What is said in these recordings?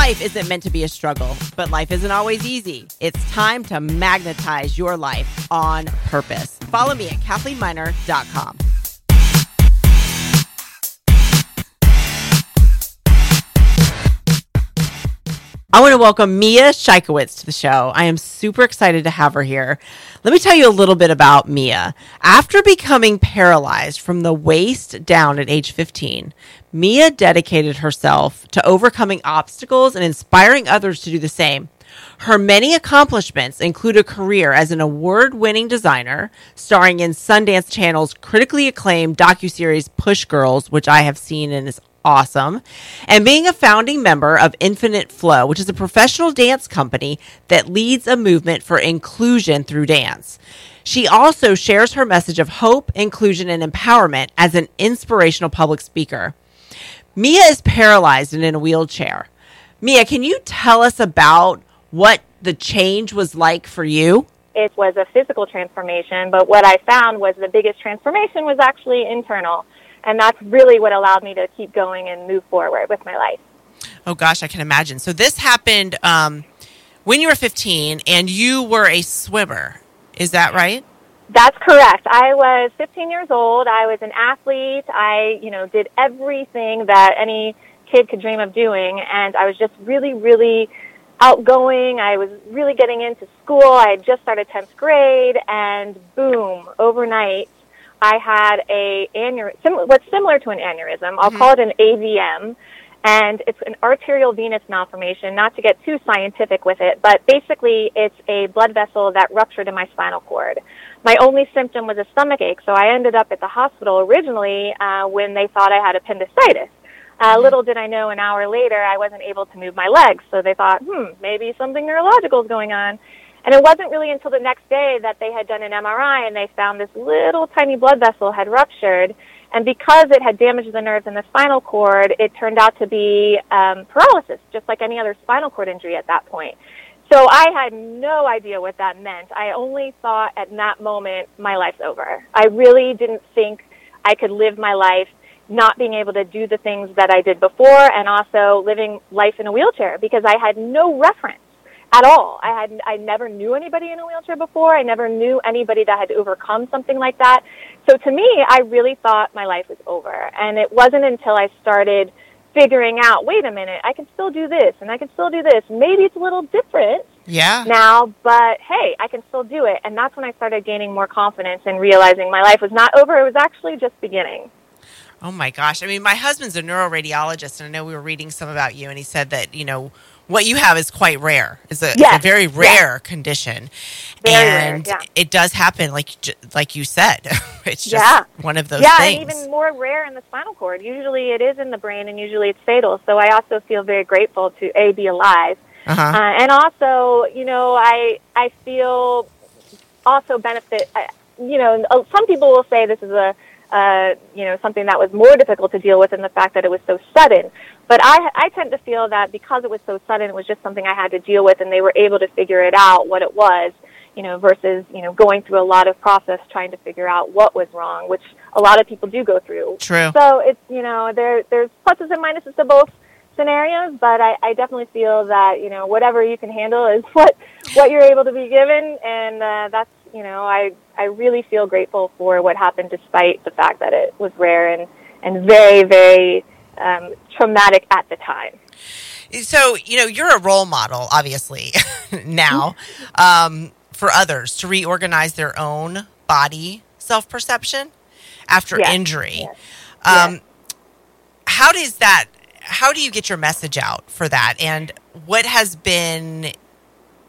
Life isn't meant to be a struggle, but life isn't always easy. It's time to magnetize your life on purpose. Follow me at KathleenMiner.com. I want to welcome Mia Schaikewitz to the show. I am super excited to have her here. Let me tell you a little bit about Mia. After becoming paralyzed from the waist down at age 15, Mia dedicated herself to overcoming obstacles and inspiring others to do the same. Her many accomplishments include a career as an award-winning designer, starring in Sundance Channel's critically acclaimed docuseries Push Girls, which I have seen and is awesome, and being a founding member of Infinite Flow, which is a professional dance company that leads a movement for inclusion through dance. She also shares her message of hope, inclusion, and empowerment as an inspirational public speaker. Mia is paralyzed and in a wheelchair. Mia, can you tell us about what the change was like for you? It was a physical transformation, but what I found was the biggest transformation was actually internal. And that's really what allowed me to keep going and move forward with my life. Oh, gosh, I can imagine. So, this happened um, when you were 15 and you were a swimmer. Is that right? That's correct. I was 15 years old. I was an athlete. I, you know, did everything that any kid could dream of doing. And I was just really, really outgoing. I was really getting into school. I had just started 10th grade and boom, overnight, I had a aneurysm, what's similar to an aneurysm. I'll mm-hmm. call it an AVM. And it's an arterial venous malformation, not to get too scientific with it, but basically it's a blood vessel that ruptured in my spinal cord. My only symptom was a stomach ache, so I ended up at the hospital originally uh, when they thought I had appendicitis. Uh, mm-hmm. Little did I know, an hour later, I wasn't able to move my legs, so they thought, hmm, maybe something neurological is going on. And it wasn't really until the next day that they had done an MRI and they found this little tiny blood vessel had ruptured. And because it had damaged the nerves in the spinal cord, it turned out to be um, paralysis, just like any other spinal cord injury at that point. So I had no idea what that meant. I only thought at that moment my life's over. I really didn't think I could live my life not being able to do the things that I did before and also living life in a wheelchair because I had no reference at all. I had I never knew anybody in a wheelchair before. I never knew anybody that had overcome something like that. So to me, I really thought my life was over. And it wasn't until I started figuring out, wait a minute, I can still do this and I can still do this. Maybe it's a little different yeah. now, but hey, I can still do it. And that's when I started gaining more confidence and realizing my life was not over. It was actually just beginning. Oh my gosh. I mean, my husband's a neuroradiologist and I know we were reading some about you and he said that, you know, what you have is quite rare. It's a, yes. a very rare yes. condition, very and rare, yeah. it does happen, like like you said. it's just yeah. one of those yeah, things. and even more rare in the spinal cord. Usually, it is in the brain, and usually it's fatal. So I also feel very grateful to a be alive, uh-huh. uh, and also, you know, I I feel also benefit. You know, some people will say this is a uh, you know, something that was more difficult to deal with in the fact that it was so sudden. But I, I tend to feel that because it was so sudden, it was just something I had to deal with, and they were able to figure it out what it was, you know, versus you know going through a lot of process trying to figure out what was wrong, which a lot of people do go through. True. So it's you know there there's pluses and minuses to both scenarios, but I, I definitely feel that you know whatever you can handle is what what you're able to be given, and uh, that's you know, I, I really feel grateful for what happened despite the fact that it was rare and, and very, very um, traumatic at the time. So, you know, you're a role model, obviously, now um, for others to reorganize their own body self perception after yes. injury. Yes. Um, yes. How does that? How do you get your message out for that? And what has been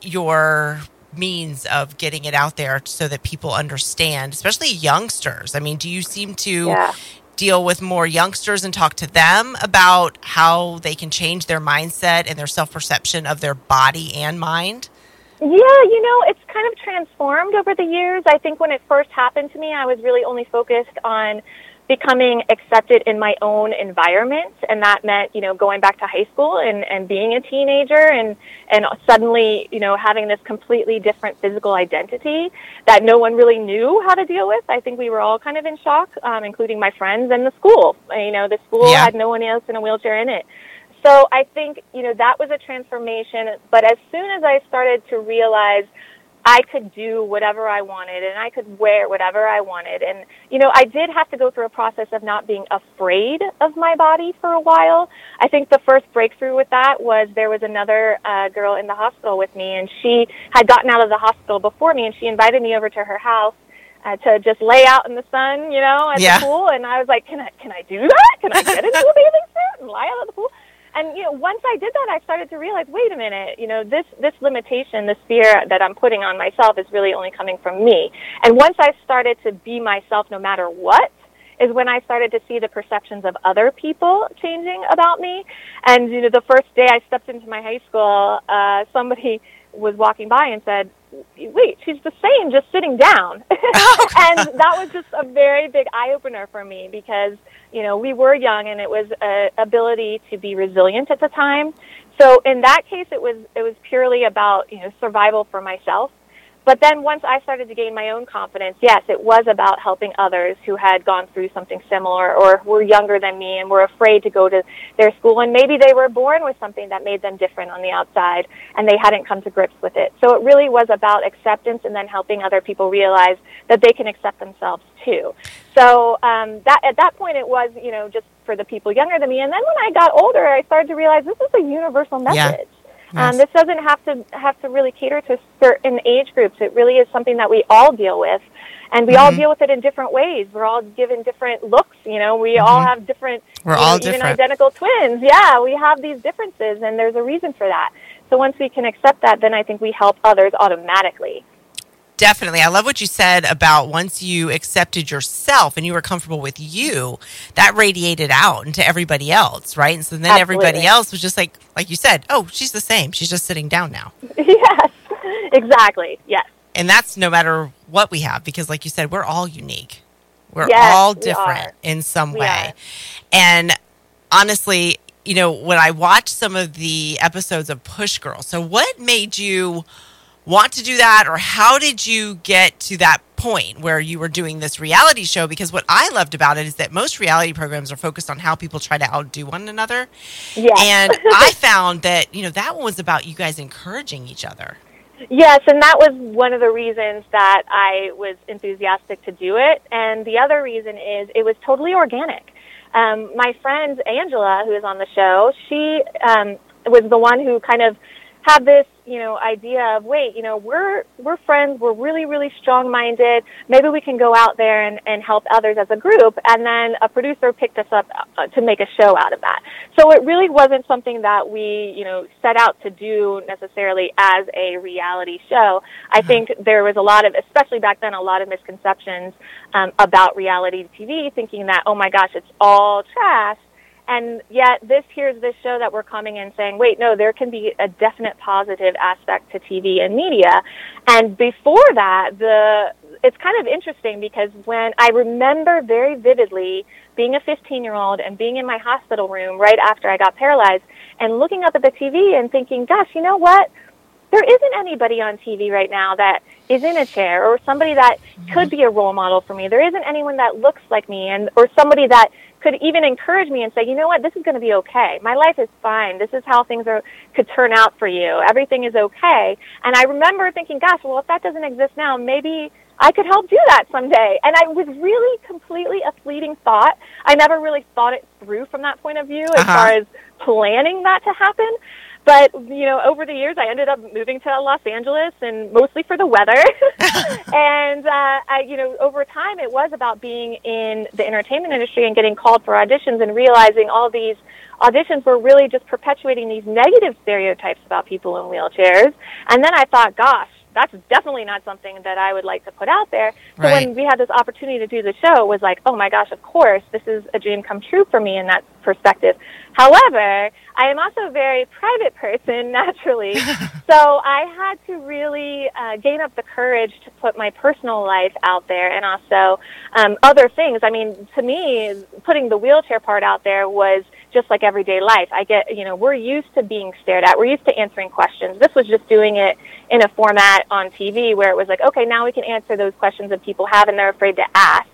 your means of getting it out there so that people understand, especially youngsters? I mean, do you seem to yeah. Deal with more youngsters and talk to them about how they can change their mindset and their self perception of their body and mind? Yeah, you know, it's kind of transformed over the years. I think when it first happened to me, I was really only focused on becoming accepted in my own environment and that meant you know going back to high school and and being a teenager and and suddenly you know having this completely different physical identity that no one really knew how to deal with i think we were all kind of in shock um, including my friends and the school you know the school yeah. had no one else in a wheelchair in it So I think, you know, that was a transformation. But as soon as I started to realize I could do whatever I wanted and I could wear whatever I wanted. And, you know, I did have to go through a process of not being afraid of my body for a while. I think the first breakthrough with that was there was another uh, girl in the hospital with me and she had gotten out of the hospital before me and she invited me over to her house uh, to just lay out in the sun, you know, at yeah. the pool. And I was like, can I, can I do that? Can I get into a bathing suit and lie out at the pool? And you know once i did that i started to realize wait a minute you know this this limitation this fear that i'm putting on myself is really only coming from me. And once i started to be myself no matter what is when i started to see the perceptions of other people changing about me. And you know the first day i stepped into my high school uh somebody was walking by and said wait, she's the same, just sitting down. and that was just a very big eye opener for me because you know, we were young and it was a ability to be resilient at the time. So in that case, it was, it was purely about, you know, survival for myself. But then once I started to gain my own confidence, yes, it was about helping others who had gone through something similar or were younger than me and were afraid to go to their school and maybe they were born with something that made them different on the outside and they hadn't come to grips with it. So it really was about acceptance and then helping other people realize that they can accept themselves too. So um, that at that point it was, you know, just for the people younger than me. And then when I got older, I started to realize this is a universal message. Yeah. Um, this doesn't have to have to really cater to certain age groups. It really is something that we all deal with, and we mm-hmm. all deal with it in different ways. We're all given different looks. You know, we mm-hmm. all have different. We're all know, different. Even identical twins. Yeah, we have these differences, and there's a reason for that. So once we can accept that, then I think we help others automatically. Definitely. I love what you said about once you accepted yourself and you were comfortable with you, that radiated out into everybody else, right? And so then Absolutely. everybody else was just like, like you said, oh, she's the same. She's just sitting down now. Yes, exactly. Yes. And that's no matter what we have, because like you said, we're all unique. We're yes, all different we in some we way. Are. And honestly, you know, when I watched some of the episodes of Push Girl, so what made you want to do that or how did you get to that point where you were doing this reality show? Because what i loved about it is that most reality programs are focused on how people try to outdo one another. Yes. and i found that you know that one was about you guys encouraging each other. Yes and that was one of the reasons that i was enthusiastic to do it. And the other reason is it was totally organic. Um, my friend angela who is on the show she um, was the one who kind of had this you know, idea of, wait, you know, we're, we're friends, we're really, really strong-minded, maybe we can go out there and, and help others as a group, and then a producer picked us up uh, to make a show out of that. So it really wasn't something that we, you know, set out to do necessarily as a reality show. I mm-hmm. think there was a lot of, especially back then, a lot of misconceptions um, about reality TV, thinking that, oh my gosh, it's all trash, and yet this here's this show that we're coming in saying, wait, no, there can be a definite positive aspect to TV and media. And before that, the it's kind of interesting because when I remember very vividly being a 15 year old and being in my hospital room right after I got paralyzed and looking up at the TV and thinking, gosh, you know what? There isn't anybody on TV right now that is in a chair or somebody that could mm-hmm. be a role model for me. There isn't anyone that looks like me and or somebody that could even encourage me and say, you know what, this is going to be okay. My life is fine. This is how things are could turn out for you. Everything is okay. And I remember thinking, gosh, well, if that doesn't exist now, maybe I could help do that someday. And I was really completely a fleeting thought. I never really thought it through from that point of view as uh-huh. far as planning that to happen. But you know, over the years, I ended up moving to Los Angeles, and mostly for the weather. and uh, I, you know, over time, it was about being in the entertainment industry and getting called for auditions, and realizing all these auditions were really just perpetuating these negative stereotypes about people in wheelchairs. And then I thought, gosh, that's definitely not something that I would like to put out there. So right. when we had this opportunity to do the show, it was like, oh my gosh, of course, this is a dream come true for me in that perspective. However, I am also a very private person naturally, so I had to really uh, gain up the courage to put my personal life out there and also um, other things. I mean, to me, putting the wheelchair part out there was just like everyday life. I get, you know, we're used to being stared at. We're used to answering questions. This was just doing it in a format on TV where it was like, okay, now we can answer those questions that people have and they're afraid to ask.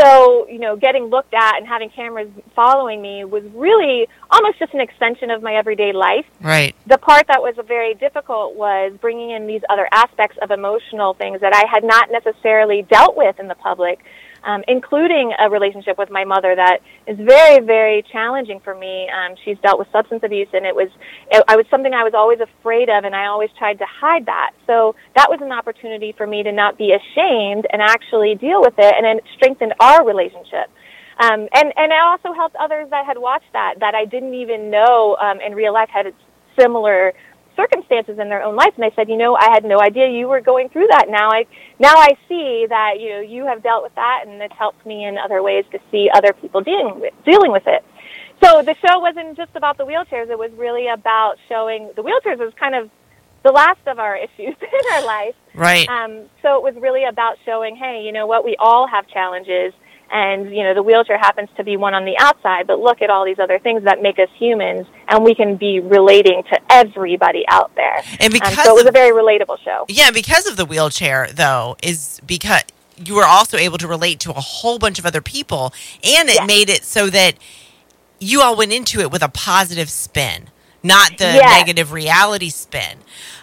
So, you know, getting looked at and having cameras following me was really almost just an extension of my everyday life. Right. The part that was very difficult was bringing in these other aspects of emotional things that I had not necessarily dealt with in the public um, including a relationship with my mother that is very, very challenging for me. Um, she's dealt with substance abuse, and it was, it, I was something I was always afraid of, and I always tried to hide that. So that was an opportunity for me to not be ashamed and actually deal with it, and it strengthened our relationship. Um, and and it also helped others that had watched that that I didn't even know um, in real life had similar circumstances in their own life and I said, you know, I had no idea you were going through that. Now I now I see that you know you have dealt with that and it's helped me in other ways to see other people dealing with dealing with it. So the show wasn't just about the wheelchairs, it was really about showing the wheelchairs was kind of the last of our issues in our life. Right. Um, so it was really about showing, hey, you know what, we all have challenges and you know the wheelchair happens to be one on the outside but look at all these other things that make us humans and we can be relating to everybody out there and because um, so it was of, a very relatable show yeah because of the wheelchair though is because you were also able to relate to a whole bunch of other people and it yes. made it so that you all went into it with a positive spin not the yes. negative reality spin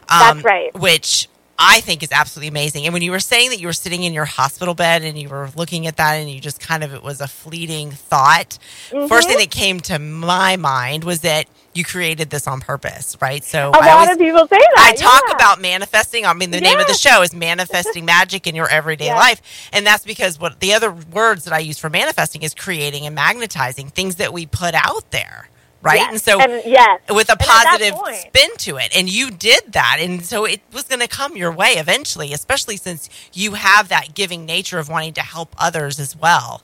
um, that's right which I think is absolutely amazing. And when you were saying that you were sitting in your hospital bed and you were looking at that and you just kind of, it was a fleeting thought, mm-hmm. first thing that came to my mind was that you created this on purpose, right? So a I lot always, of people say that. I talk yeah. about manifesting. I mean, the name of the show is manifesting magic in your everyday yes. life, and that's because what the other words that I use for manifesting is creating and magnetizing things that we put out there right? Yes. And so, and, yes. with a positive spin to it, and you did that, and so it was going to come your way eventually, especially since you have that giving nature of wanting to help others as well.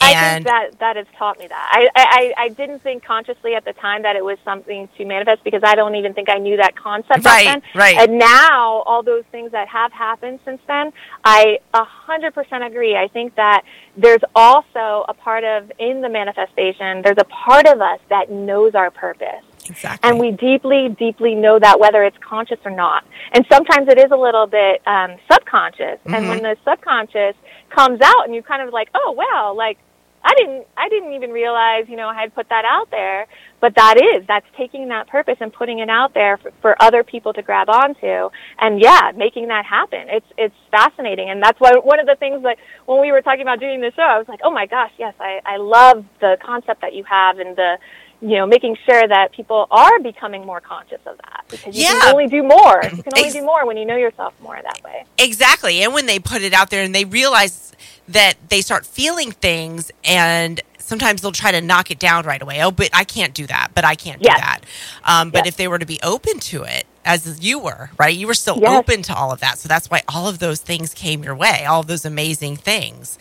And I think that that has taught me that. I, I I didn't think consciously at the time that it was something to manifest because I don't even think I knew that concept right, then. Right. And now all those things that have happened since then, I a hundred percent agree. I think that there's also a part of in the manifestation. There's a part of us that knows our purpose. Exactly. And we deeply, deeply know that whether it's conscious or not. And sometimes it is a little bit um, subconscious. Mm-hmm. And when the subconscious comes out and you kind of like, oh, wow, like, I didn't, I didn't even realize, you know, I had put that out there. But that is, that's taking that purpose and putting it out there for, for other people to grab onto. And yeah, making that happen. It's, it's fascinating. And that's why one of the things that when we were talking about doing this show, I was like, oh my gosh, yes, I, I love the concept that you have and the, you know, making sure that people are becoming more conscious of that because you yeah. can only do more. You can only do more when you know yourself more that way. Exactly. And when they put it out there and they realize that they start feeling things and sometimes they'll try to knock it down right away. Oh, but I can't do that. But I can't do that. Um, but yes. if they were to be open to it, as you were, right? You were still yes. open to all of that. So that's why all of those things came your way, all those amazing things.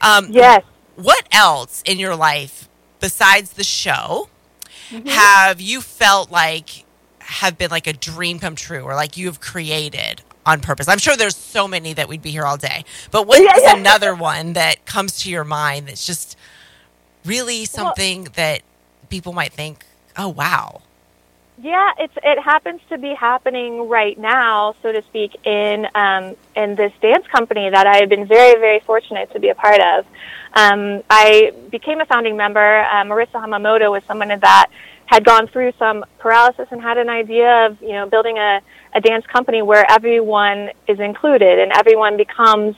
Um, yes. What else in your life besides the show mm-hmm. have you felt like have been like a dream come true or like you have created on purpose? I'm sure there's so many that we'd be here all day. But what yeah, is yeah. another one that comes to your mind that's just really something well, that people might think, "Oh, wow." Yeah, it's it happens to be happening right now, so to speak, in um, in this dance company that I have been very, very fortunate to be a part of. Um, I became a founding member. Uh, Marissa Hamamoto was someone that had gone through some paralysis and had an idea of you know building a, a dance company where everyone is included and everyone becomes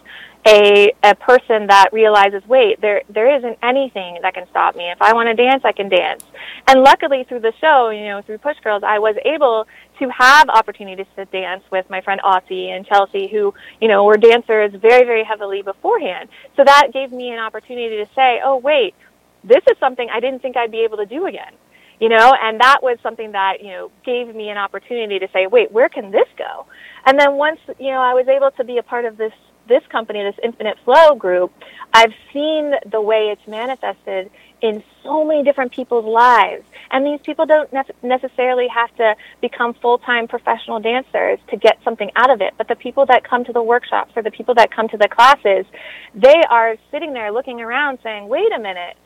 a a person that realizes, wait, there there isn't anything that can stop me. If I want to dance, I can dance. And luckily, through the show, you know, through Push Girls, I was able to have opportunities to dance with my friend Auti and Chelsie, who you know were dancers very very heavily beforehand. So that gave me an opportunity to say, oh wait, this is something I didn't think I'd be able to do again you know and that was something that you know gave me an opportunity to say wait where can this go and then once you know i was able to be a part of this this company, this Infinite Flow group, I've seen the way it's manifested in so many different people's lives. And these people don't ne- necessarily have to become full-time professional dancers to get something out of it. But the people that come to the workshops or the people that come to the classes, they are sitting there looking around saying, wait a minute,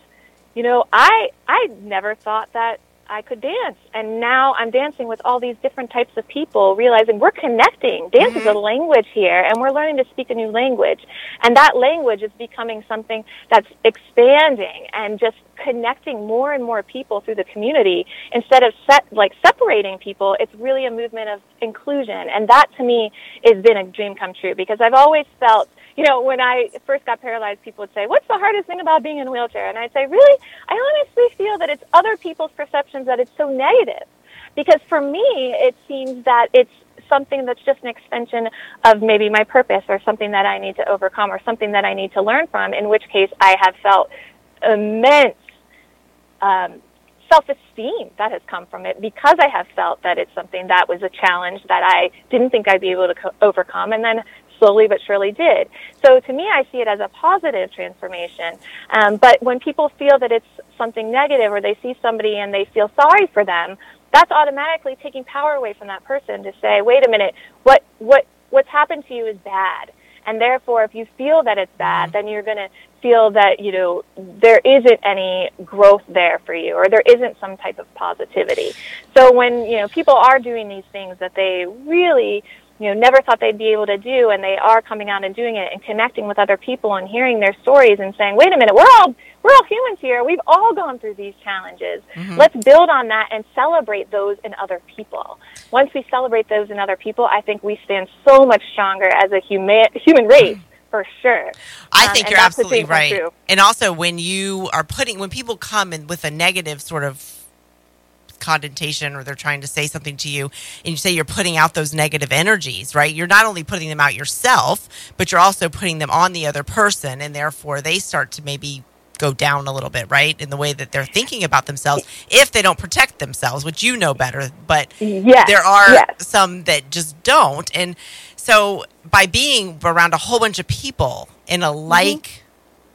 you know, I, I never thought that I could dance. And now I'm dancing with all these different types of people, realizing we're connecting. Dance mm-hmm. is a mm-hmm. language here, and we're learning to speak a new language. And that language is becoming something that's expanding and just connecting more and more people through the community instead of set like separating people it's really a movement of inclusion and that to me has been a dream come true because i've always felt you know, when I first got paralyzed, people would say, What's the hardest thing about being in a wheelchair? And I'd say, Really? I honestly feel that it's other people's perceptions that it's so negative. Because for me, it seems that it's something that's just an extension of maybe my purpose or something that I need to overcome or something that I need to learn from, in which case I have felt immense um, self esteem that has come from it because I have felt that it's something that was a challenge that I didn't think I'd be able to co- overcome. And then slowly but surely did. So to me, I see it as a positive transformation. Um, but when people feel that it's something negative or they see somebody and they feel sorry for them, that's automatically taking power away from that person to say, wait a minute, what, what, what's happened to you is bad. And therefore, if you feel that it's bad, mm-hmm. then you're going to feel that, you know, there isn't any growth there for you or there isn't some type of positivity. So when, you know, people are doing these things that they really you know never thought they'd be able to do and they are coming out and doing it and connecting with other people and hearing their stories and saying wait a minute we're all we're all humans here we've all gone through these challenges mm-hmm. let's build on that and celebrate those in other people once we celebrate those in other people i think we stand so much stronger as a human human race for sure. I um, think you're absolutely right. And also when you are putting when people come in with a negative sort of connotation or they're trying to say something to you and you say you're putting out those negative energies, right? You're not only putting them out yourself, but you're also putting them on the other person and therefore they start to maybe go down a little bit, right? In the way that they're thinking about themselves if they don't protect themselves, which you know better, but yes, there are yes. some that just don't. And so by being around a whole bunch of people in a mm-hmm. like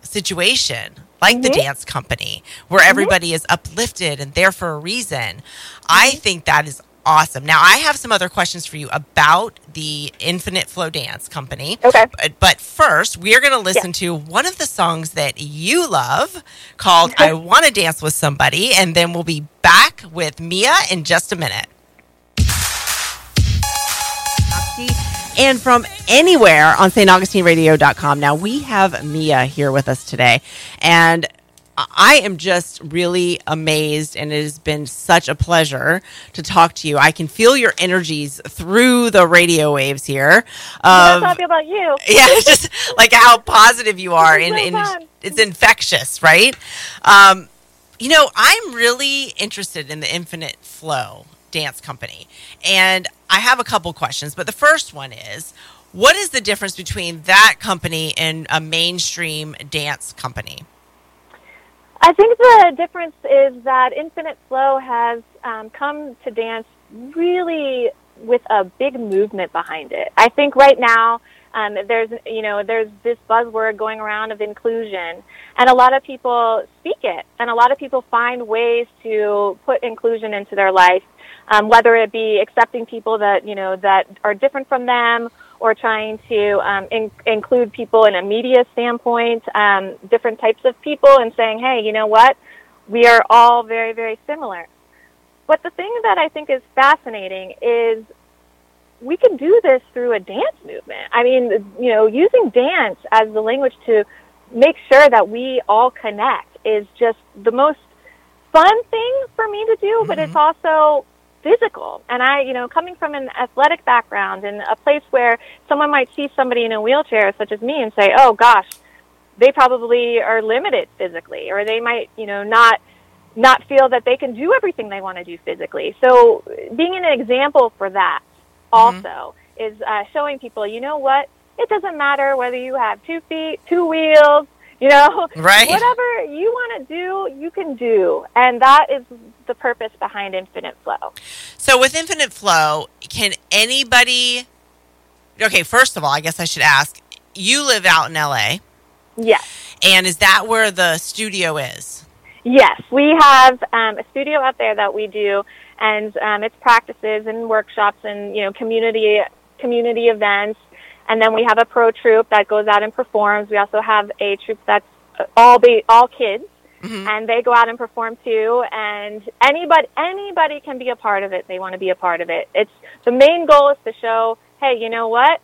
situation, like mm-hmm. the dance company, where mm-hmm. everybody is uplifted and there for a reason. Mm-hmm. I think that is awesome. Now, I have some other questions for you about the Infinite Flow Dance Company. Okay. But, but first, we are going to listen to one of the songs that you love called I Want to Dance with Somebody, and then we'll be back with Mia in just a minute and from anywhere on staugustineradio.com. Now, we have Mia here with us today, and I am just really amazed, and it has been such a pleasure to talk to you. I can feel your energies through the radio waves here. Um, That's about you. Yeah, just like how positive you are, and, and it's infectious, right? Um, you know, I'm really interested in the Infinite Flow dance company. And I have a couple questions, but the first one is what is the difference between that company and a mainstream dance company? I think the difference is that Infinite Flow has um, come to dance really with a big movement behind it. I think right now um, there's you know there's this buzzword going around of inclusion, and a lot of people speak it, and a lot of people find ways to put inclusion into their life um, whether it be accepting people that you know that are different from them or trying to um, in- include people in a media standpoint, um, different types of people, and saying, hey, you know what, we are all very very similar. But the thing that I think is fascinating is we can do this through a dance movement. I mean, you know, using dance as the language to make sure that we all connect is just the most fun thing for me to do, mm-hmm. but it's mm-hmm. also physical. And I, you know, coming from an athletic background and a place where someone might see somebody in a wheelchair, such as me, and say, oh gosh, they probably are limited physically, or they might, you know, not not feel that they can do everything they want to do physically. So being an example for that mm-hmm. also mm-hmm. is uh, showing people, you know what? It doesn't matter whether you have two feet, two wheels, you know, right. whatever you want to do, you can do. And that is the purpose behind Infinite Flow. So, with Infinite Flow, can anybody. Okay, first of all, I guess I should ask you live out in LA. Yes. And is that where the studio is? Yes, we have um, a studio out there that we do, and um, it's practices and workshops and you know community community events and then we have a pro troupe that goes out and performs. We also have a troupe that's all be all kids, mm-hmm. and they go out and perform too. And anybody anybody can be a part of it. They want to be a part of it. It's the main goal is to show, hey, you know what?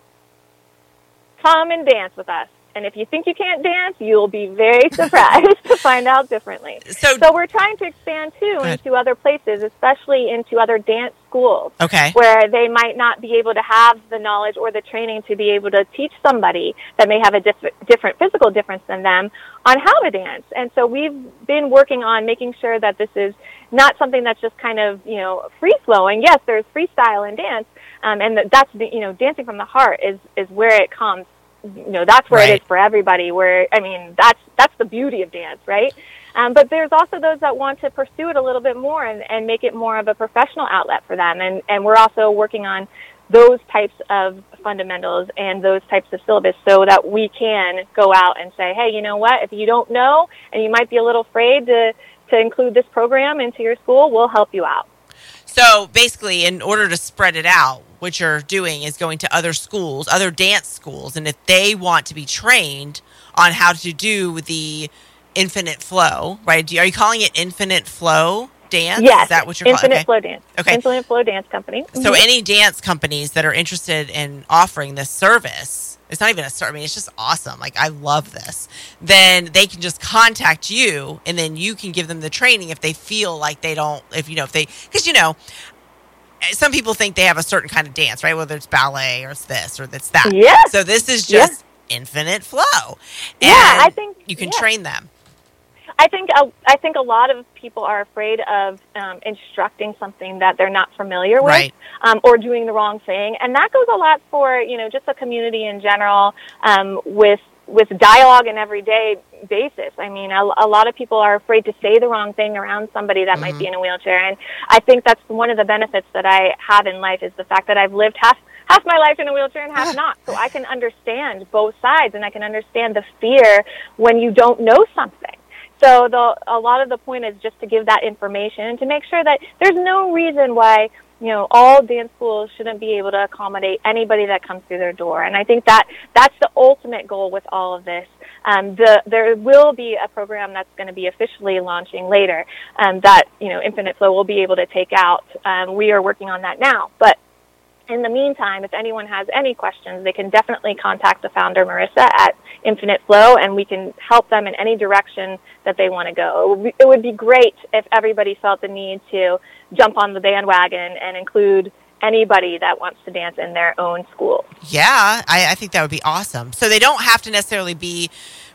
Come and dance with us. And if you think you can't dance, you'll be very surprised to find out differently. So, so we're trying to expand too into other places, especially into other dance schools. Okay. Where they might not be able to have the knowledge or the training to be able to teach somebody that may have a diff- different physical difference than them on how to dance. And so we've been working on making sure that this is not something that's just kind of, you know, free flowing. Yes, there's freestyle in dance. Um, and that's the, you know, dancing from the heart is, is where it comes you know that's where right. it is for everybody where i mean that's that's the beauty of dance right? Um, but there's also those that want to pursue it a little bit more and, and make it more of a professional outlet for them. And and we're also working on those types of fundamentals and those types of syllabus so that we can go out and say hey you know what? If you don't know and you might be a little afraid to to include this program into your school we'll help you out so basically in order to spread it out what you're doing is going to other schools, other dance schools, and if they want to be trained on how to do the infinite flow, right? Are you calling it infinite flow dance? Yes. Is that what you're calling? Infinite okay. Flow Dance. Okay. Infinite Flow Dance Company. So mm-hmm. any dance companies that are interested in offering this service, it's not even a service. I mean, it's just awesome. Like I love this. Then they can just contact you, and then you can give them the training if they feel like they don't. If you know, if they, because you know, some people think they have a certain kind of dance, right? Whether it's ballet or it's this or it's that. Yeah. So this is just yeah. infinite flow. And yeah, I think you can yeah. train them. I think a, I think a lot of people are afraid of um, instructing something that they're not familiar with, right. um, or doing the wrong thing, and that goes a lot for you know just a community in general um, with with dialogue and everyday basis. I mean, a, a, lot of people are afraid to say the wrong thing around somebody that mm-hmm. might be in a wheelchair, and I think that's one of the benefits that I have in life is the fact that I've lived half half my life in a wheelchair and half not. So I can understand both sides, and I can understand the fear when you don't know something. So the, a lot of the point is just to give that information and to make sure that there's no reason why you know, all dance schools shouldn't be able to accommodate anybody that comes through their door. And I think that that's the ultimate goal with all of this. Um, the, there will be a program that's going to be officially launching later um, that, you know, Infinite Flow will be able to take out. Um, we are working on that now. But in the meantime, if anyone has any questions, they can definitely contact the founder, Marissa, at Infinite Flow, and we can help them in any direction that they want to go. It would be great if everybody felt the need to jump on the bandwagon and include anybody that wants to dance in their own school. Yeah, I, I, think that would be awesome. So they don't have to necessarily be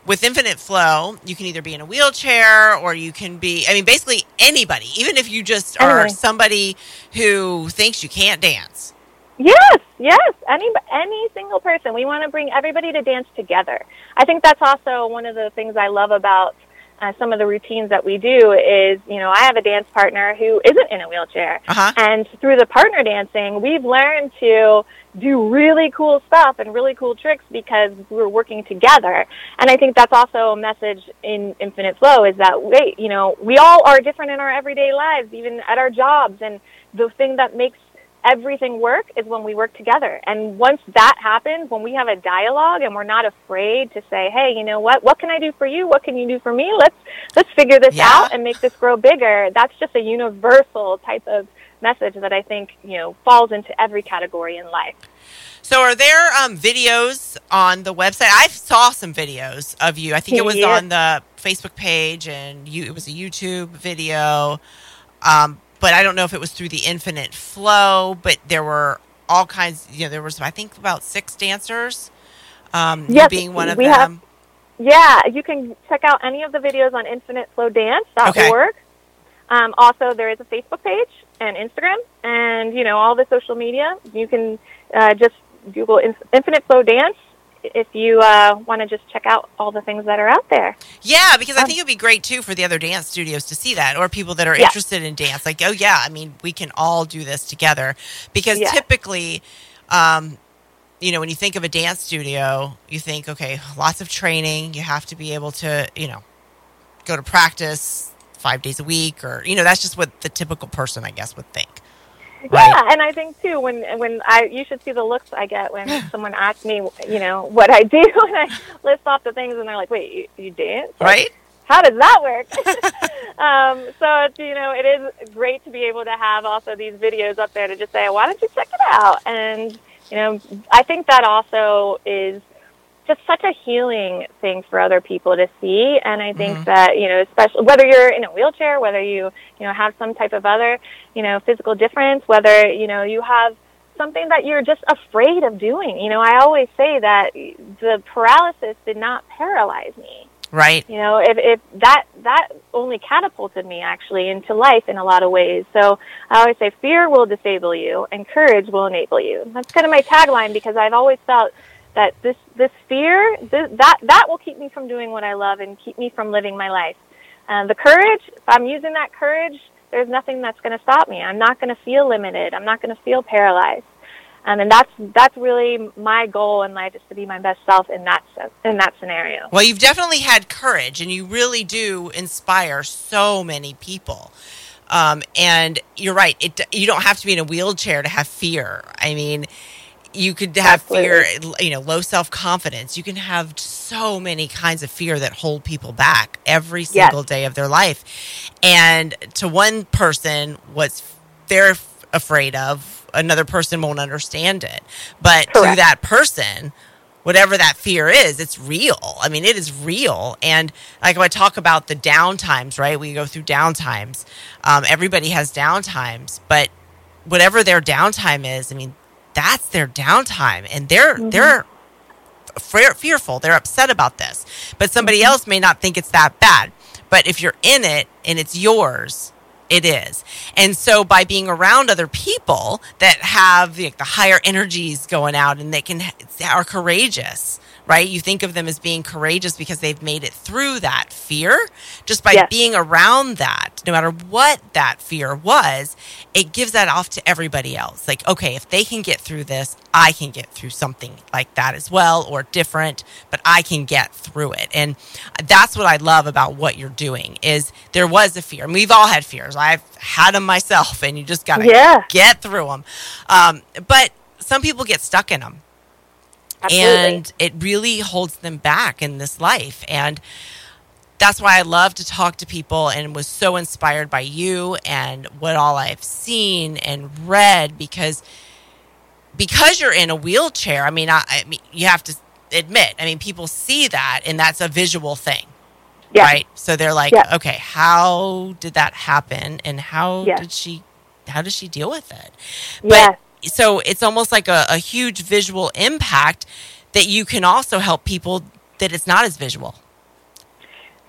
with Infinite Flow. You can either be in a wheelchair or you can be, I mean, basically anybody, even if you just anyway. are somebody who thinks you can't dance. Yes, yes. Any any single person. We want to bring everybody to dance together. I think that's also one of the things I love about uh, some of the routines that we do is, you know, I have a dance partner who isn't in a wheelchair. Uh-huh. And through the partner dancing, we've learned to do really cool stuff and really cool tricks because we're working together. And I think that's also a message in Infinite Flow is that, wait, you know, we all are different in our everyday lives, even at our jobs. And the thing that makes everything work is when we work together. And once that happens, when we have a dialogue and we're not afraid to say, "Hey, you know what? What can I do for you? What can you do for me? Let's let's figure this yeah. out and make this grow bigger." That's just a universal type of message that I think, you know, falls into every category in life. So, are there um, videos on the website? I saw some videos of you. I think it was yeah. on the Facebook page, and you, it was a YouTube video. Um, but I don't know if it was through the infinite flow, but there were all kinds, you know, there was, I think, about six dancers, um, yes, being one of them. Have, yeah, you can check out any of the videos on infiniteflowdance.org. Okay. Um, also, there is a Facebook page and Instagram, and you know all the social media. You can uh, just Google Infinite Flow Dance, if you uh, want to just check out all the things that are out there. Yeah, because um, I think it would be great too for the other dance studios to see that, or people that are yeah. interested in dance. Like, oh yeah, I mean, we can all do this together. Because yeah. typically, um, you know, when you think of a dance studio, you think, okay, lots of training. You have to be able to, you know, go to practice five days a week, or you know, that's just what the typical person, I guess, would think. Right. Yeah, and I think too when when I you should see the looks I get when someone asks me, you know, what I do, and I list off the things, and they're like, "Wait, you, you dance?" Like, right? how does that work? um, so it's, you know, it is great to be able to have also these videos up there to just say, why don't you check it out? And, you know, I think that also is just such a healing thing for other people to see. And I think mm-hmm. that, you know, especially whether you're in a wheelchair, whether you, you know, have some type of other, you know, physical difference, whether, you know, you have something that you're just afraid of doing. You know, I always say that the paralysis did not paralyze me. Right. You know, if, if that that only catapulted me actually into life in a lot of ways. So I always say fear will disable you and courage will enable you. That's kind of my tagline because I've always felt that this this fear that that will keep me from doing what I love and keep me from living my life. Uh, the courage, if I'm using that courage, there's nothing that's going to stop me. I'm not going to feel limited. I'm not going to feel paralyzed. Um, and that's that's really my goal in life is to be my best self in that in that scenario. Well, you've definitely had courage, and you really do inspire so many people. Um, and you're right; it, you don't have to be in a wheelchair to have fear. I mean, you could have Absolutely. fear, you know, low self confidence. You can have so many kinds of fear that hold people back every single yes. day of their life. And to one person, what's they're afraid of another person won't understand it. But Correct. to that person, whatever that fear is, it's real. I mean, it is real. And like when I talk about the downtimes, right? We go through downtimes. Um, everybody has downtimes, but whatever their downtime is, I mean, that's their downtime, and they're mm-hmm. they're fearful. They're upset about this, but somebody mm-hmm. else may not think it's that bad. But if you're in it and it's yours, it is. And so by being around other people that have the, the higher energies going out and they can are courageous, right? You think of them as being courageous because they've made it through that fear. Just by yes. being around that, no matter what that fear was, it gives that off to everybody else. Like, okay, if they can get through this, I can get through something like that as well or different, but I can get through it. And that's what I love about what you're doing is there was a fear. And we've all had fears. I've had them myself and you just got to yeah. get through them. Um, but some people get stuck in them Absolutely. And it really holds them back in this life. And that's why I love to talk to people and was so inspired by you and what all I've seen and read because because you're in a wheelchair. I mean, I, I mean, you have to admit. I mean, people see that, and that's a visual thing, yes. right? So they're like, yes. okay, how did that happen, and how yes. did she, how does she deal with it? But so it's almost like a, a huge visual impact that you can also help people that it's not as visual.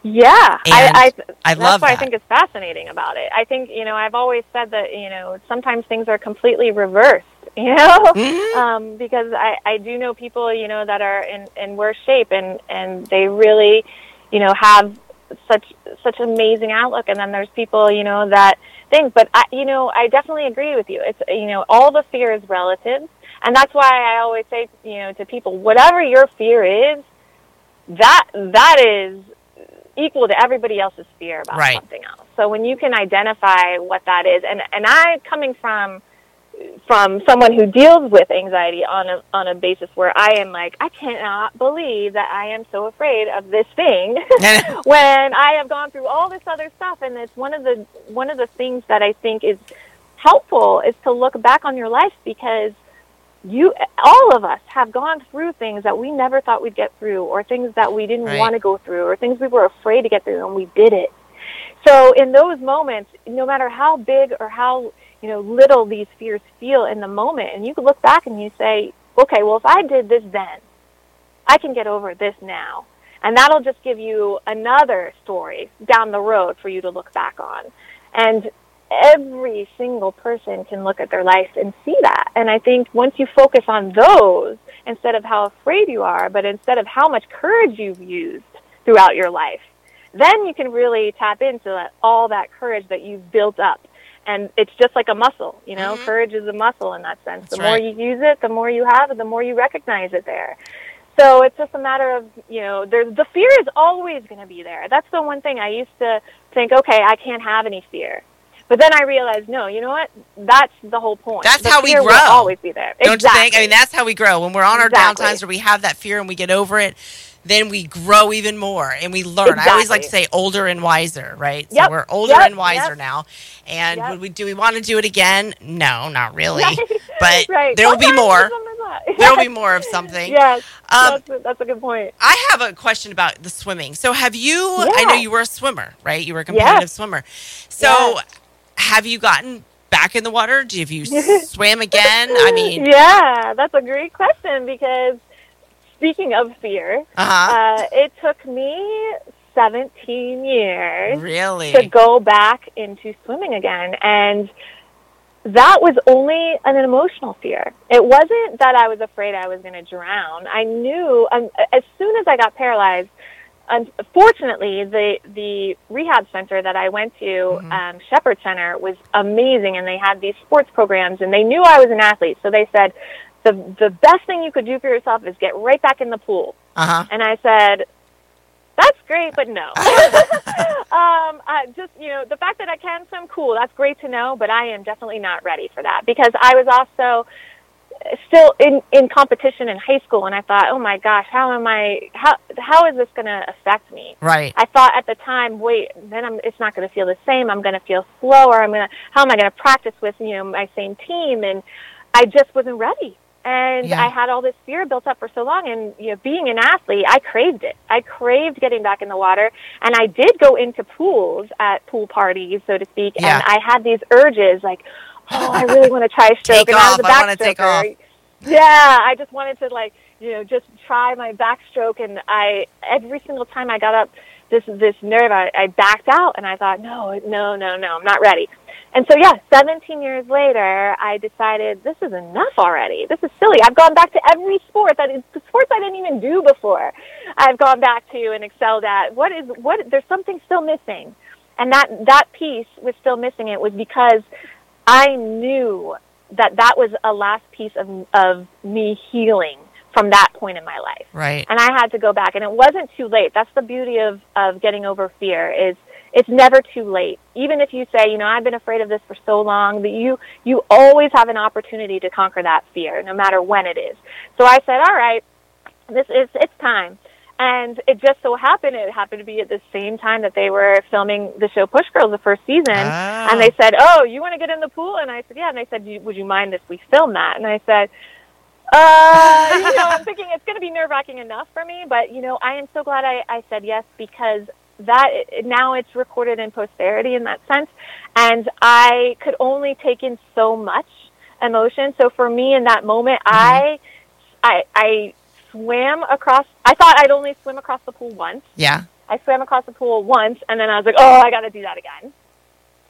Yeah, I, I, I love. That's what I think is fascinating about it. I think you know I've always said that you know sometimes things are completely reversed. You know, mm-hmm. um, because I I do know people you know that are in in worse shape and and they really you know have such such amazing outlook, and then there's people you know that things. But I, you know, I definitely agree with you. It's you know, all the fear is relative, and that's why I always say you know to people, whatever your fear is, that that is equal to everybody else's fear about right. something else. So when you can identify what that is, and and I coming from from someone who deals with anxiety on a on a basis where I am like I cannot believe that I am so afraid of this thing when I have gone through all this other stuff and it's one of the one of the things that I think is helpful is to look back on your life because you all of us have gone through things that we never thought we'd get through or things that we didn't right. want to go through or things we were afraid to get through and we did it. So in those moments, no matter how big or how you know, little these fears feel in the moment. And you can look back and you say, okay, well, if I did this then, I can get over this now. And that'll just give you another story down the road for you to look back on. And every single person can look at their life and see that. And I think once you focus on those, instead of how afraid you are, but instead of how much courage you've used throughout your life, then you can really tap into all that courage that you've built up and it's just like a muscle you know mm-hmm. courage is a muscle in that sense That's the right. more you use it the more you have it the more you recognize it there so it's just a matter of you know there's the fear is always going to be there that's the one thing i used to think okay i can't have any fear but then I realized, no, you know what? That's the whole point. That's the how we grow. always be there. Don't exactly. you think? I mean, that's how we grow. When we're on our exactly. downtimes where we have that fear and we get over it, then we grow even more and we learn. I always like to say older and wiser, right? Yep, So we're older yep, and wiser yep. now. And we do we want to do it again? No, not really. Right. But Right. there will be more. There will be more of something. Yes, Um, that's, a, that's a good point. I have a question about the swimming. So have you I know you were a swimmer, right? You were a competitive swimmer. So Yes. have you gotten back in the water? Do have you swam again? I mean, yeah, that's a great question because speaking of fear, uh-huh. uh, it took me 17 years really? to go back into swimming again. And that was only an emotional fear. It wasn't that I was afraid I was going to drown. I knew um, as soon as I got paralyzed, unfortunately, the, the rehab center that I went to, Mhm. um, Shepherd Center, was amazing. And they had these sports programs and they knew I was an athlete. So they said, the, the best thing you could do for yourself is get right back in the pool. Uh-huh. And I said, that's great, but no. um, I just, you know, the fact that I can swim, cool, that's great to know, but I am definitely not ready for that because I was also still in, in competition in high school and I thought, oh my gosh, how am I, how, how is this going to affect me? Right. I thought at the time, wait, then I'm, it's not going to feel the same. I'm going to feel slower. I'm going to, how am I going to practice with, you know, my same team? And I just wasn't ready. And Yeah. I had all this fear built up for so long. And, you know, being an athlete, I craved it. I craved getting back in the water. And I did go into pools at pool parties, so to speak. Yeah. And I had these urges like, oh, I really want to try stroke. Take and I was off. take backstroker. Yeah, I just wanted to like, you know, just try my backstroke and I every single time I got up this this nerve I, I backed out and I thought, No, no, no, no, I'm not ready. And so yeah, seventeen years later I decided this is enough already. This is silly. I've gone back to every sport that is the sports I didn't even do before. I've gone back to and excelled at. What is what there's something still missing. And that that piece was still missing it was because I knew that that was a last piece of of me healing from that point in my life. Right. And I had to go back and it wasn't too late. That's the beauty of of getting over fear is it's never too late. Even if you say, you know, I've been afraid of this for so long, that you you always have an opportunity to conquer that fear no matter when it is. So I said, all right, this is it's time. And it just so happened it happened to be at the same time that they were filming the show Push Girls the first season. Ah. And they said, "Oh, you want to get in the pool?" And I said, "Yeah." And they said, "Would you mind if we film that?" And I said, "Uh, you know, I'm thinking it's going to be nerve wracking enough for me, but you know, I am so glad I, I said yes because that now it's recorded in posterity in that sense, and I could only take in so much emotion. So for me, in that moment, I, I, I swam across. I thought I'd only swim across the pool once. Yeah. I swam across the pool once, and then I was like, oh, I got to do that again.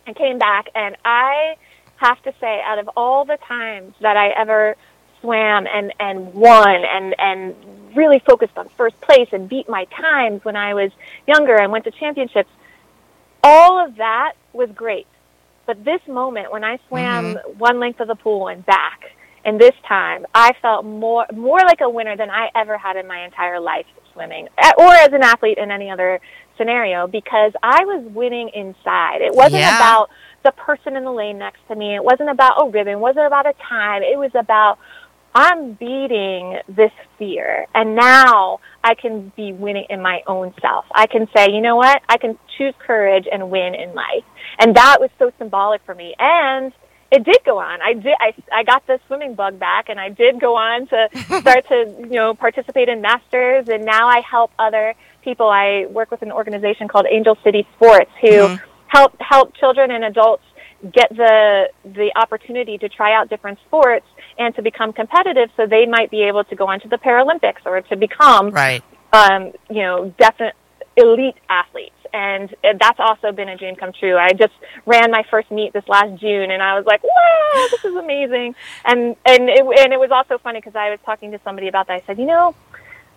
And came back, and I have to say, out of all the times that I ever swam and and won and and really focused on first place and beat my times when I was younger and went to championships, all of that was great. But this moment when I swam one length of the pool and back, and this time I felt more more like a winner than I ever had in my entire life swimming, eh, or as an athlete in any other scenario, because I was winning inside. It wasn't Yeah. about the person in the lane next to me. It wasn't about a ribbon. It wasn't about a time. It was about I'm beating this fear, and now I can be winning in my own self. I can say, you know what? I can choose courage and win in life, and that was so symbolic for me. And it did go on. I did. I, I got the swimming bug back, and I did go on to start to you know participate in masters, and now I help other people. I work with an organization called Angel City Sports, who Mhm. help help children and adults get the the opportunity to try out different sports and to become competitive, so they might be able to go on to the Paralympics or to become Right. um, you know, definite elite athletes. And that's also been a dream come true. I just ran my first meet this last June, and I was like, "Wow, this is amazing!" And and it, and it was also funny because I was talking to somebody about that. I said, "You know,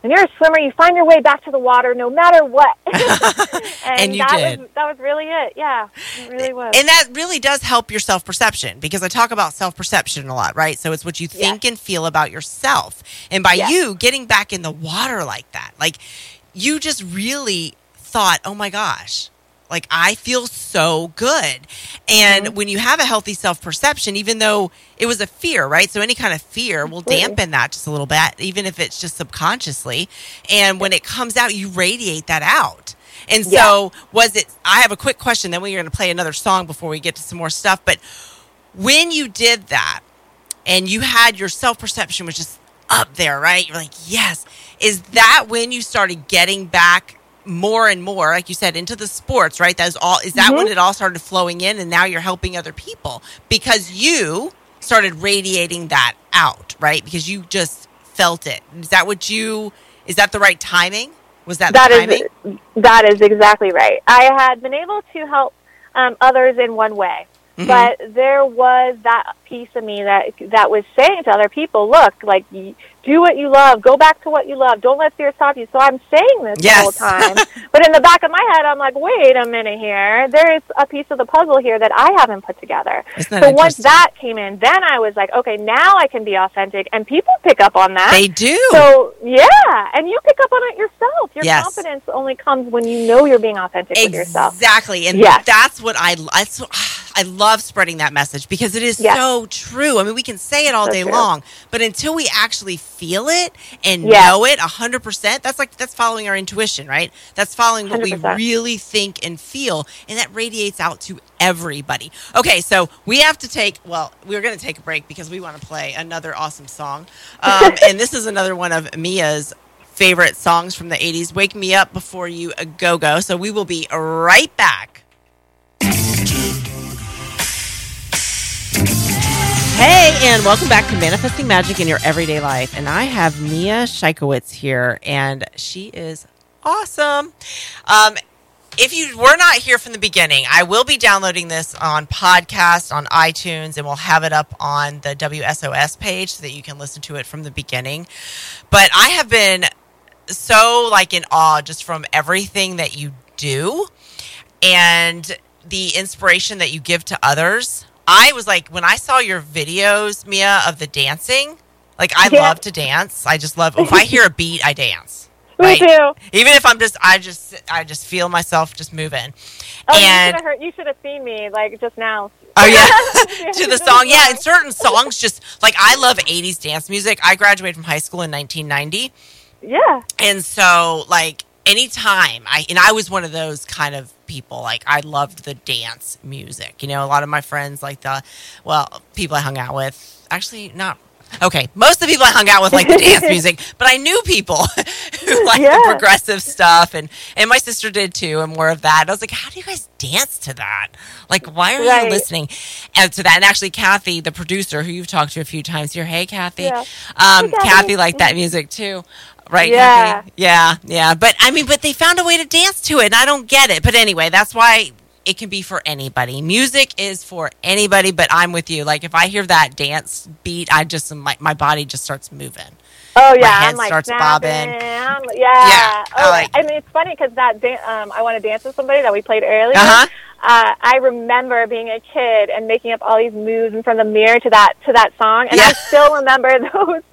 when you're a swimmer, you find your way back to the water no matter what." and, And you that did. Was, that was really it. Yeah, it really was. And that really does help your self perception because I talk about self perception a lot, right? So it's what you think and feel about yourself. And by Yes. you getting back in the water like that, like you just really thought, oh my gosh, like I feel so good. And Mm-hmm. when you have a healthy self perception, even though it was a fear, right? So any kind of fear will Absolutely. dampen that just a little bit, even if it's just subconsciously. And when it comes out, you radiate that out. And so, was it? I have a quick question. Then we're going to play another song before we get to some more stuff. But when you did that, and you had your self perception was just up there, right? You're like, yes. Is that when you started getting back more and more, like you said, into the sports, right? That's all. Is that when it all started flowing in, and now you're helping other people because you started radiating that out, right? Because you just felt it. Is that what you? Is that the right timing? Was that, That the is timing? that is exactly right. I had been able to help um, others in one way, Mhm. but there was that piece of me that that was saying to other people, "Look, like do what you love, go back to what you love, don't let fear stop you." So I'm saying this the whole time, but in the back of my head, I'm like, "Wait a minute here. There is a piece of the puzzle here that I haven't put together." So once that came in, then I was like, "Okay, now I can be authentic," and people pick up on that. They do. So yeah, and you pick up on it yourself. Your Yes. confidence only comes when you know you're being authentic with yourself. Exactly, and Yes. that's what I I, so- I love spreading that message because it is Yes. so true. I mean, we can say it all So day true. long, but until we actually feel it and Yes. know it hundred percent, that's like that's following our intuition, right? That's following what we 100%. really think and feel, and that radiates out to everybody. Okay, so we have to take. Well, we're going to take a break because we want to play another awesome song, um, and this is another one of Mia's favorite songs from the 80s wake me up before you go go so we will be right back Hey, and welcome back to Manifesting Magic in Your Everyday Life. And I have Mia Schaikewitz here, and she is awesome. Um, if you were not here from the beginning, I will be downloading this on podcast on iTunes, and we'll have it up on the WSOS page so that you can listen to it from the beginning. But I have been so like in awe just from everything that you do and the inspiration that you give to others. I was like, when I saw your videos, Mia, of the dancing, like I Yeah. love to dance. I just love, if I hear a beat, I dance. Me right? too. Even if I'm just, I just, I just feel myself just moving. Oh, you and should have heard. You should have seen me like just now. Oh yeah, to the song. Yeah, and certain songs just like I love '80s dance music. I graduated from high school in 1990, Yeah. and so like anytime I and I was one of those kind of people. Like I loved the dance music. You know, a lot of my friends like the well, people I hung out with. Actually, not. Okay, most of the people I hung out with like the dance music, but I knew people who liked the progressive stuff, and and my sister did too, and more of that. I was like, how do you guys dance to that? Like, why are you listening and to that? And actually, Kathy, the producer, who you've talked to a few times here, hey Kathy, Yeah. um, Hey, Kathy. Kathy liked that music too. Right, Yeah. Yeah, yeah. But I mean, but they found a way to dance to it, and I don't get it. But anyway, that's why it can be for anybody. Music is for anybody, but I'm with you. Like if I hear that dance beat, I just my, my body just starts moving. Oh yeah, head I'm like starts bobbing. Yeah. Yeah, I Oh, like- I mean, it's funny because that dan- um, I want to dance with somebody that we played earlier. Uh-huh. Uh, I remember being a kid and making up all these moves in front of the mirror to that to that song, and Yeah. I still remember those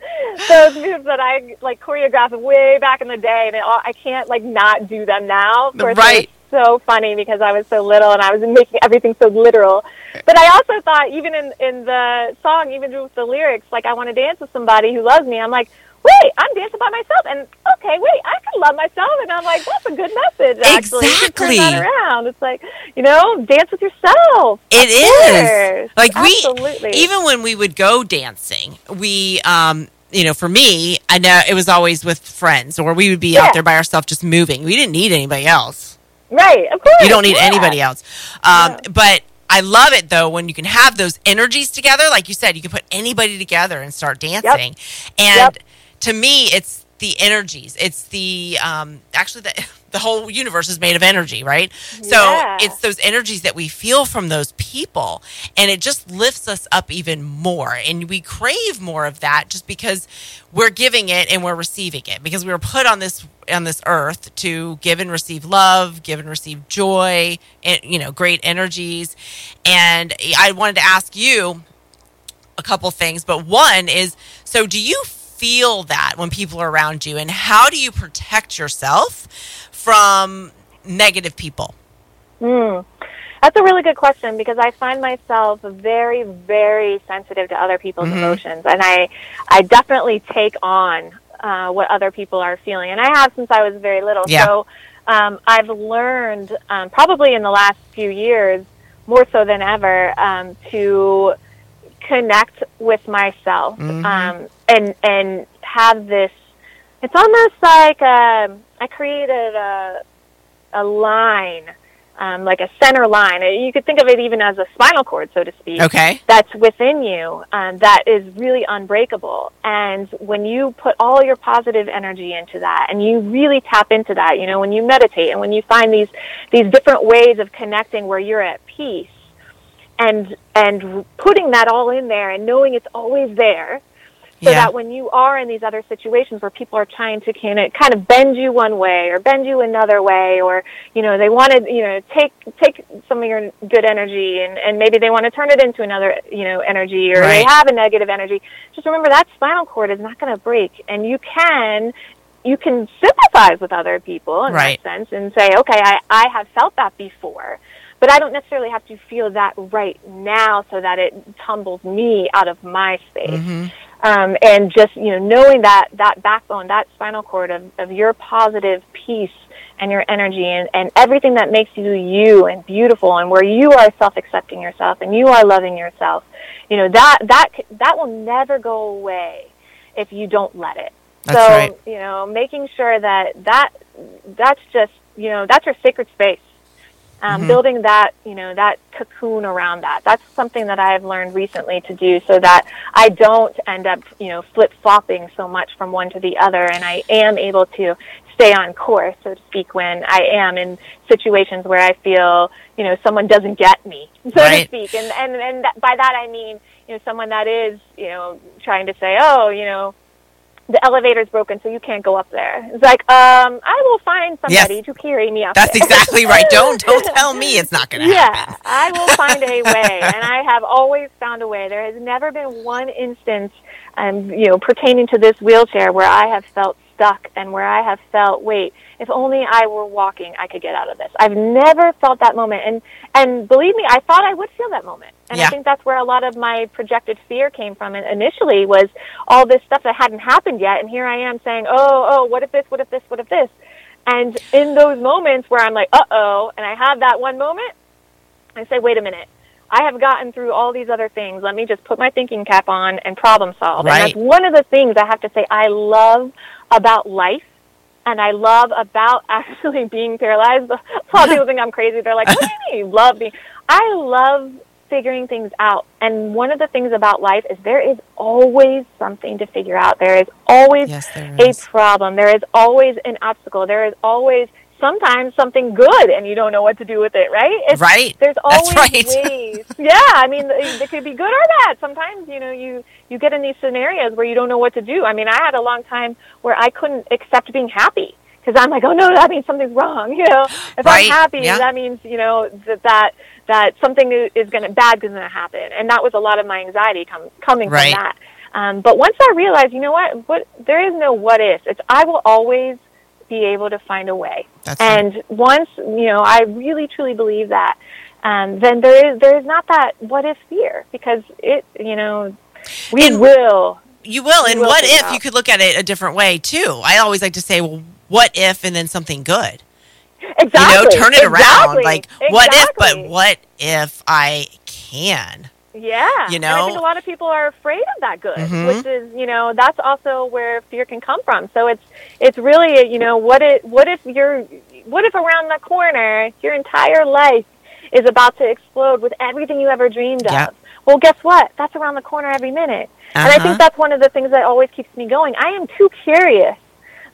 those moves that I like choreographed way back in the day. And it all, I can't like not do them now. Of course, Right. So funny because I was so little and I was making everything so literal. But I also thought, even in in the song, even with the lyrics, like I want to dance with somebody who loves me. I'm like. Wait, I'm dancing by myself, and okay, wait, I can love myself, and I'm like, that's a good message. Actually, can turn Exactly. that around. It's like, you know, dance with yourself. It is like we Absolutely. even when we would go dancing, we um you know, for me, I know it was always with friends, or we would be Yeah. out there by ourselves just moving. We didn't need anybody else. Right, of course. You don't need yeah. anybody else. Um, Yeah. But I love it though when you can have those energies together. Like you said, you can put anybody together and start dancing. And Yep. to me, it's the energies. It's the um, actually the the whole universe is made of energy, right? So it's those energies that we feel from those people, and it just lifts us up even more. And we crave more of that just because we're giving it and we're receiving it because we were put on this on this earth to give and receive love, give and receive joy, and you know, great energies. And I wanted to ask you a couple things, but one is so do you feel that when people are around you and how do you protect yourself from negative people? Mm. That's a really good question because I find myself very, very sensitive to other people's Mhm. emotions, and I, I definitely take on uh, what other people are feeling, and I have since I was very little. Yeah. So um, I've learned, um, probably in the last few years, more so than ever, um, to connect with myself Mhm. um, and and have this. It's almost like um, I created a a line, um, like a center line. You could think of it even as a spinal cord, so to speak Okay. that's within you um, that is really unbreakable. And when you put all your positive energy into that, and you really tap into that, you know, when you meditate and when you find these these different ways of connecting where you're at peace, and and putting that all in there and knowing it's always there. So Yeah. that when you are in these other situations where people are trying to kind of kind of bend you one way or bend you another way, or you know they want to you know take take some of your good energy and and maybe they want to turn it into another you know energy or they have a negative energy. Just remember that spinal cord is not going to break, and you can you can sympathize with other people in Right. that sense and say, okay, I I have felt that before. But I don't necessarily have to feel that right now so that it tumbles me out of my space hmm um, and just you know knowing that that backbone, that spinal cord of, of your positive peace and your energy and, and everything that makes you you and beautiful and where you are self accepting yourself and you are loving yourself, you know that that c- that will never go away if you don't let it. That's so right. you know making sure that that that's just you know that's your sacred space um, Mhm. building that you know that cocoon around that that's something that i have learned recently to do so that i don't end up you know flip flopping so much from one to the other and i am able to stay on course so to speak when i am in situations where i feel you know someone doesn't get me so Right. to speak and and and by that i mean you know someone that is you know trying to say oh you know the elevator's broken, so you can't go up there. It's like, um, I will find Yes. somebody to carry me up. That's there. exactly right. Don't don't tell me it's not going to yeah, happen. Yeah, I will find a way, and I have always found a way. There has never been one instance, um, you know, pertaining to this wheelchair where I have felt stuck and where I have felt, wait, if only I were walking, I could get out of this. I've never felt that moment, and and believe me, I thought I would feel that moment, and Yeah. I think that's where a lot of my projected fear came from. And initially was all this stuff that hadn't happened yet, and here I am saying, oh, oh, what if this, what if this, what if this, and in those moments where I'm like, uh oh, and I have that one moment, I say, wait a minute. I have gotten through all these other things. Let me just put my thinking cap on and problem solve. Right. And that's one of the things I have to say I love about life and I love about actually being paralyzed. A lot of people think I'm crazy. They're like, what do you mean you love me? I love figuring things out. And one of the things about life is there is always something to figure out. There is always Yes, there a problem. There is always an obstacle. There is always sometimes something good and you don't know what to do with it, right? It's, Right. There's always right. ways. Yeah, I mean, it could be good or bad. Sometimes, you know, you you get in these scenarios where you don't know what to do. I mean, I had a long time where I couldn't accept being happy because I'm like, oh no, that means something's wrong. You know, if Right, I'm happy, yeah. that means you know that that that something is going to bad is going to happen, and that was a lot of my anxiety com- coming Right. from that. Um, but once I realized, you know what, what there is no what if. It's I will always be able to find a way. That's right. And once you know, I really truly believe that. Um, then there is there is not that what if fear because it you know we And- will You will. And will what if out. you could look at it a different way too? I always like to say, well, what if and then something good? exactly You know, turn it around. Exactly. Like, what if, but what if I can? Yeah. You And I think a lot of people are afraid of that good, Mhm. which is, you know, that's also where fear can come from. So it's it's really, you know, what it what if you're what if around the corner your entire life is about to explode with everything you ever dreamed of? Well, guess what? That's around the corner every minute. And I Uh-huh. think that's one of the things that always keeps me going. I am too curious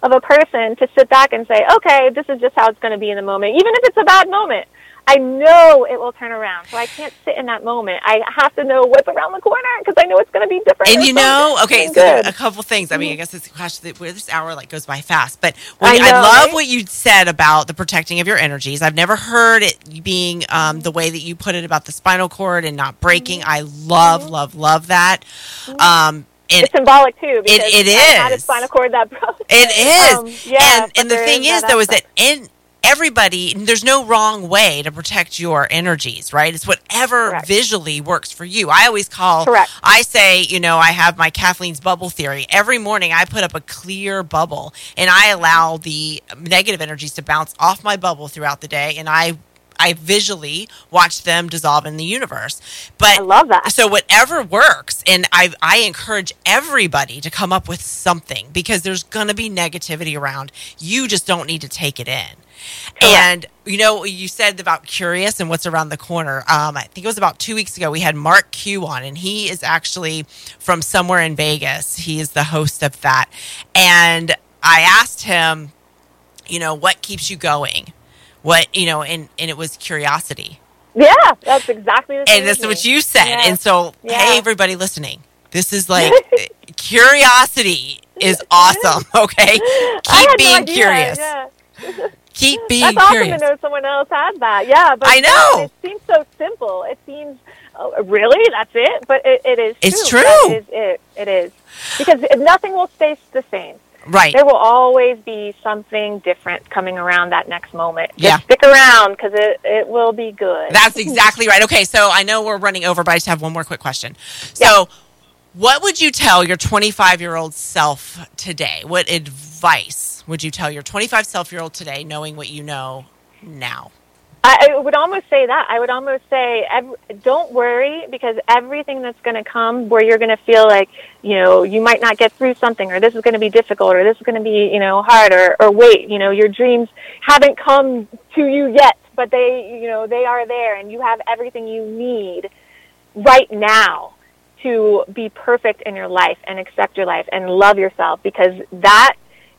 of a person to sit back and say, okay, this is just how it's going to be in the moment, even if it's a bad moment. I know it will turn around, so I can't sit in that moment. I have to know what's around the corner because I know it's going to be different. And you know, okay, so good. a couple things. I mean, I guess it's a gosh, th- this hour like goes by fast. But I when, I, know, love right? what you said about the protecting of your energies. I've never heard it being um, the way that you put it about the spinal cord and not breaking. Mm-hmm. I love, love, love that. Um, and it's symbolic too. Because it I had a is. spinal cord that broke. It is. Um, yeah, and and the thing is is though is that in everybody, there's no wrong way to protect your energies, right? It's whatever Correct. visually works for you. I always call, Correct. I say, you know, I have my Kathleen's bubble theory. Every morning I put up a clear bubble and I allow the negative energies to bounce off my bubble throughout the day and I I visually watch them dissolve in the universe. But I love that. so whatever works, and I I encourage everybody to come up with something because there's gonna be negativity around. You just don't need to take it in. And you know, you said about curious and what's around the corner. Um, I think it was about two weeks ago. We had Mark Q on, and he is actually from somewhere in Vegas. He is the host of that, and I asked him, you know, what keeps you going? What you know, and and it was curiosity. Yeah, that's exactly the same. And that's what you said. Yeah. And so, Yeah. hey, everybody listening, this is like curiosity is awesome. Okay, keep no being idea, curious. Yeah. Keep mm, being That's awesome curious. to know someone else has that. Yeah, but I know. It seems so simple. It seems oh, really that's it, but it, it is. It's true. true. That is it. It is because nothing will stay the same. Right. There will always be something different coming around that next moment. Just Yeah. stick around because it, it will be good. That's exactly right. Okay, so I know we're running over, but I just have one more quick question. So, what would you tell your 25 year old self today? What advice would you tell your 25 self year old today, knowing what you know now? I, would almost say that. I would almost say, don't worry because everything that's going to come where you're going to feel like, you know, you might not get through something or this is going to be difficult or this is going to be, you know, hard or, or wait, you know, your dreams haven't come to you yet, but they, you know, they are there and you have everything you need right now to be perfect in your life and accept your life and love yourself because that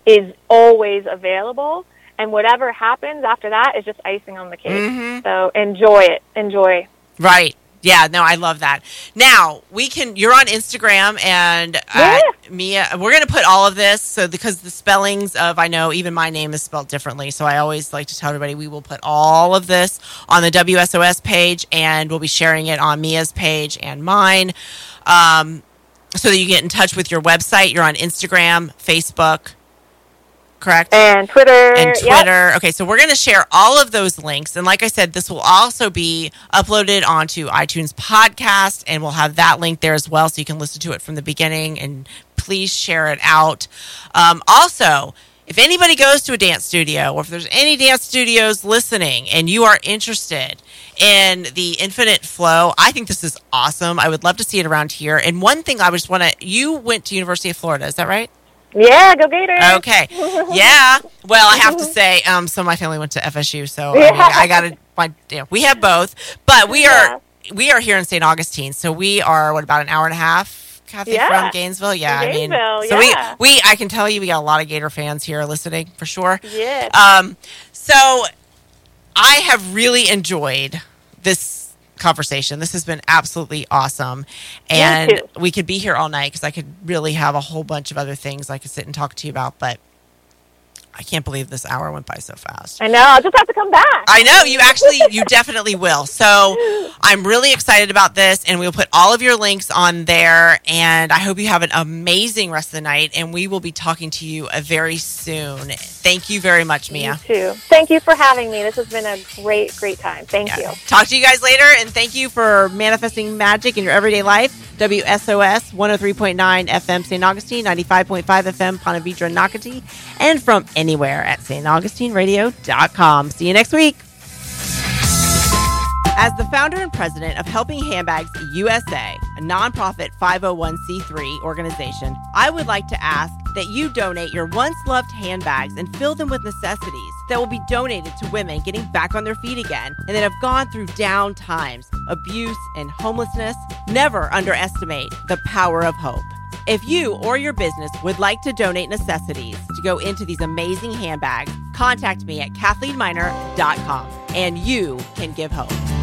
is always available and whatever happens after that is just icing on the cake. Mhm. So enjoy it. Enjoy. Right. Yeah, no, I love that. Now we can. You're on Instagram, and uh, Yeah. Mia. We're gonna put all of this so because the spellings of I know even my name is spelled differently. So I always like to tell everybody we will put all of this on the WSOS page, and we'll be sharing it on Mia's page and mine, um, so that you get in touch with your website. You're on Instagram, Facebook, correct? And Twitter. and Yep. Twitter. Okay, so we're going to share all of those links. And like I said, this will also be uploaded onto iTunes podcast, and we'll have that link there as well, so you can listen to it from the beginning. And please share it out. Um, also, if anybody goes to a dance studio, or if there's any dance studios listening, and you are interested in the infinite flow, I think this is awesome. I would love to see it around here. And one thing I just want to, you went to University of Florida, is that right? Yeah, go Gators. Okay. Yeah. Well, I have to say, um, so my family went to FSU, so I, mean, I got to. My, yeah, we have both, but we are we are here in St. Augustine, so we are what about an hour and a half, Kathy, Yeah. from Gainesville? Yeah, From I mean, so yeah. we we I can tell you, we got a lot of Gator fans here listening for sure. Yeah. Um, so I have really enjoyed this conversation. This has been absolutely awesome. And we could be here all night because I could really have a whole bunch of other things I could sit and talk to you about. But I can't believe this hour went by so fast. I know. I'll just have to come back. I know you actually, you definitely will. So I'm really excited about this, and we'll put all of your links on there. And I hope you have an amazing rest of the night. And we will be talking to you uh, very soon. Thank you very much, Mia. You too. Thank you for having me. This has been a great, great time. Thank Yeah. you. Talk to you guys later, and thank you for manifesting magic in your everyday life. WSOS 103.9 FM St. Augustine, 95.5 FM Ponte Vedra Nocatee, and from anywhere at staugustineradio.com. See you next week. As the founder and president of Helping Handbags USA, a nonprofit 501c3 organization, I would like to ask that you donate your once loved handbags and fill them with necessities that will be donated to women getting back on their feet again and that have gone through down times, abuse, and homelessness. Never underestimate the power of hope. If you or your business would like to donate necessities to go into these amazing handbags, contact me at kathleenminer.com and you can give hope.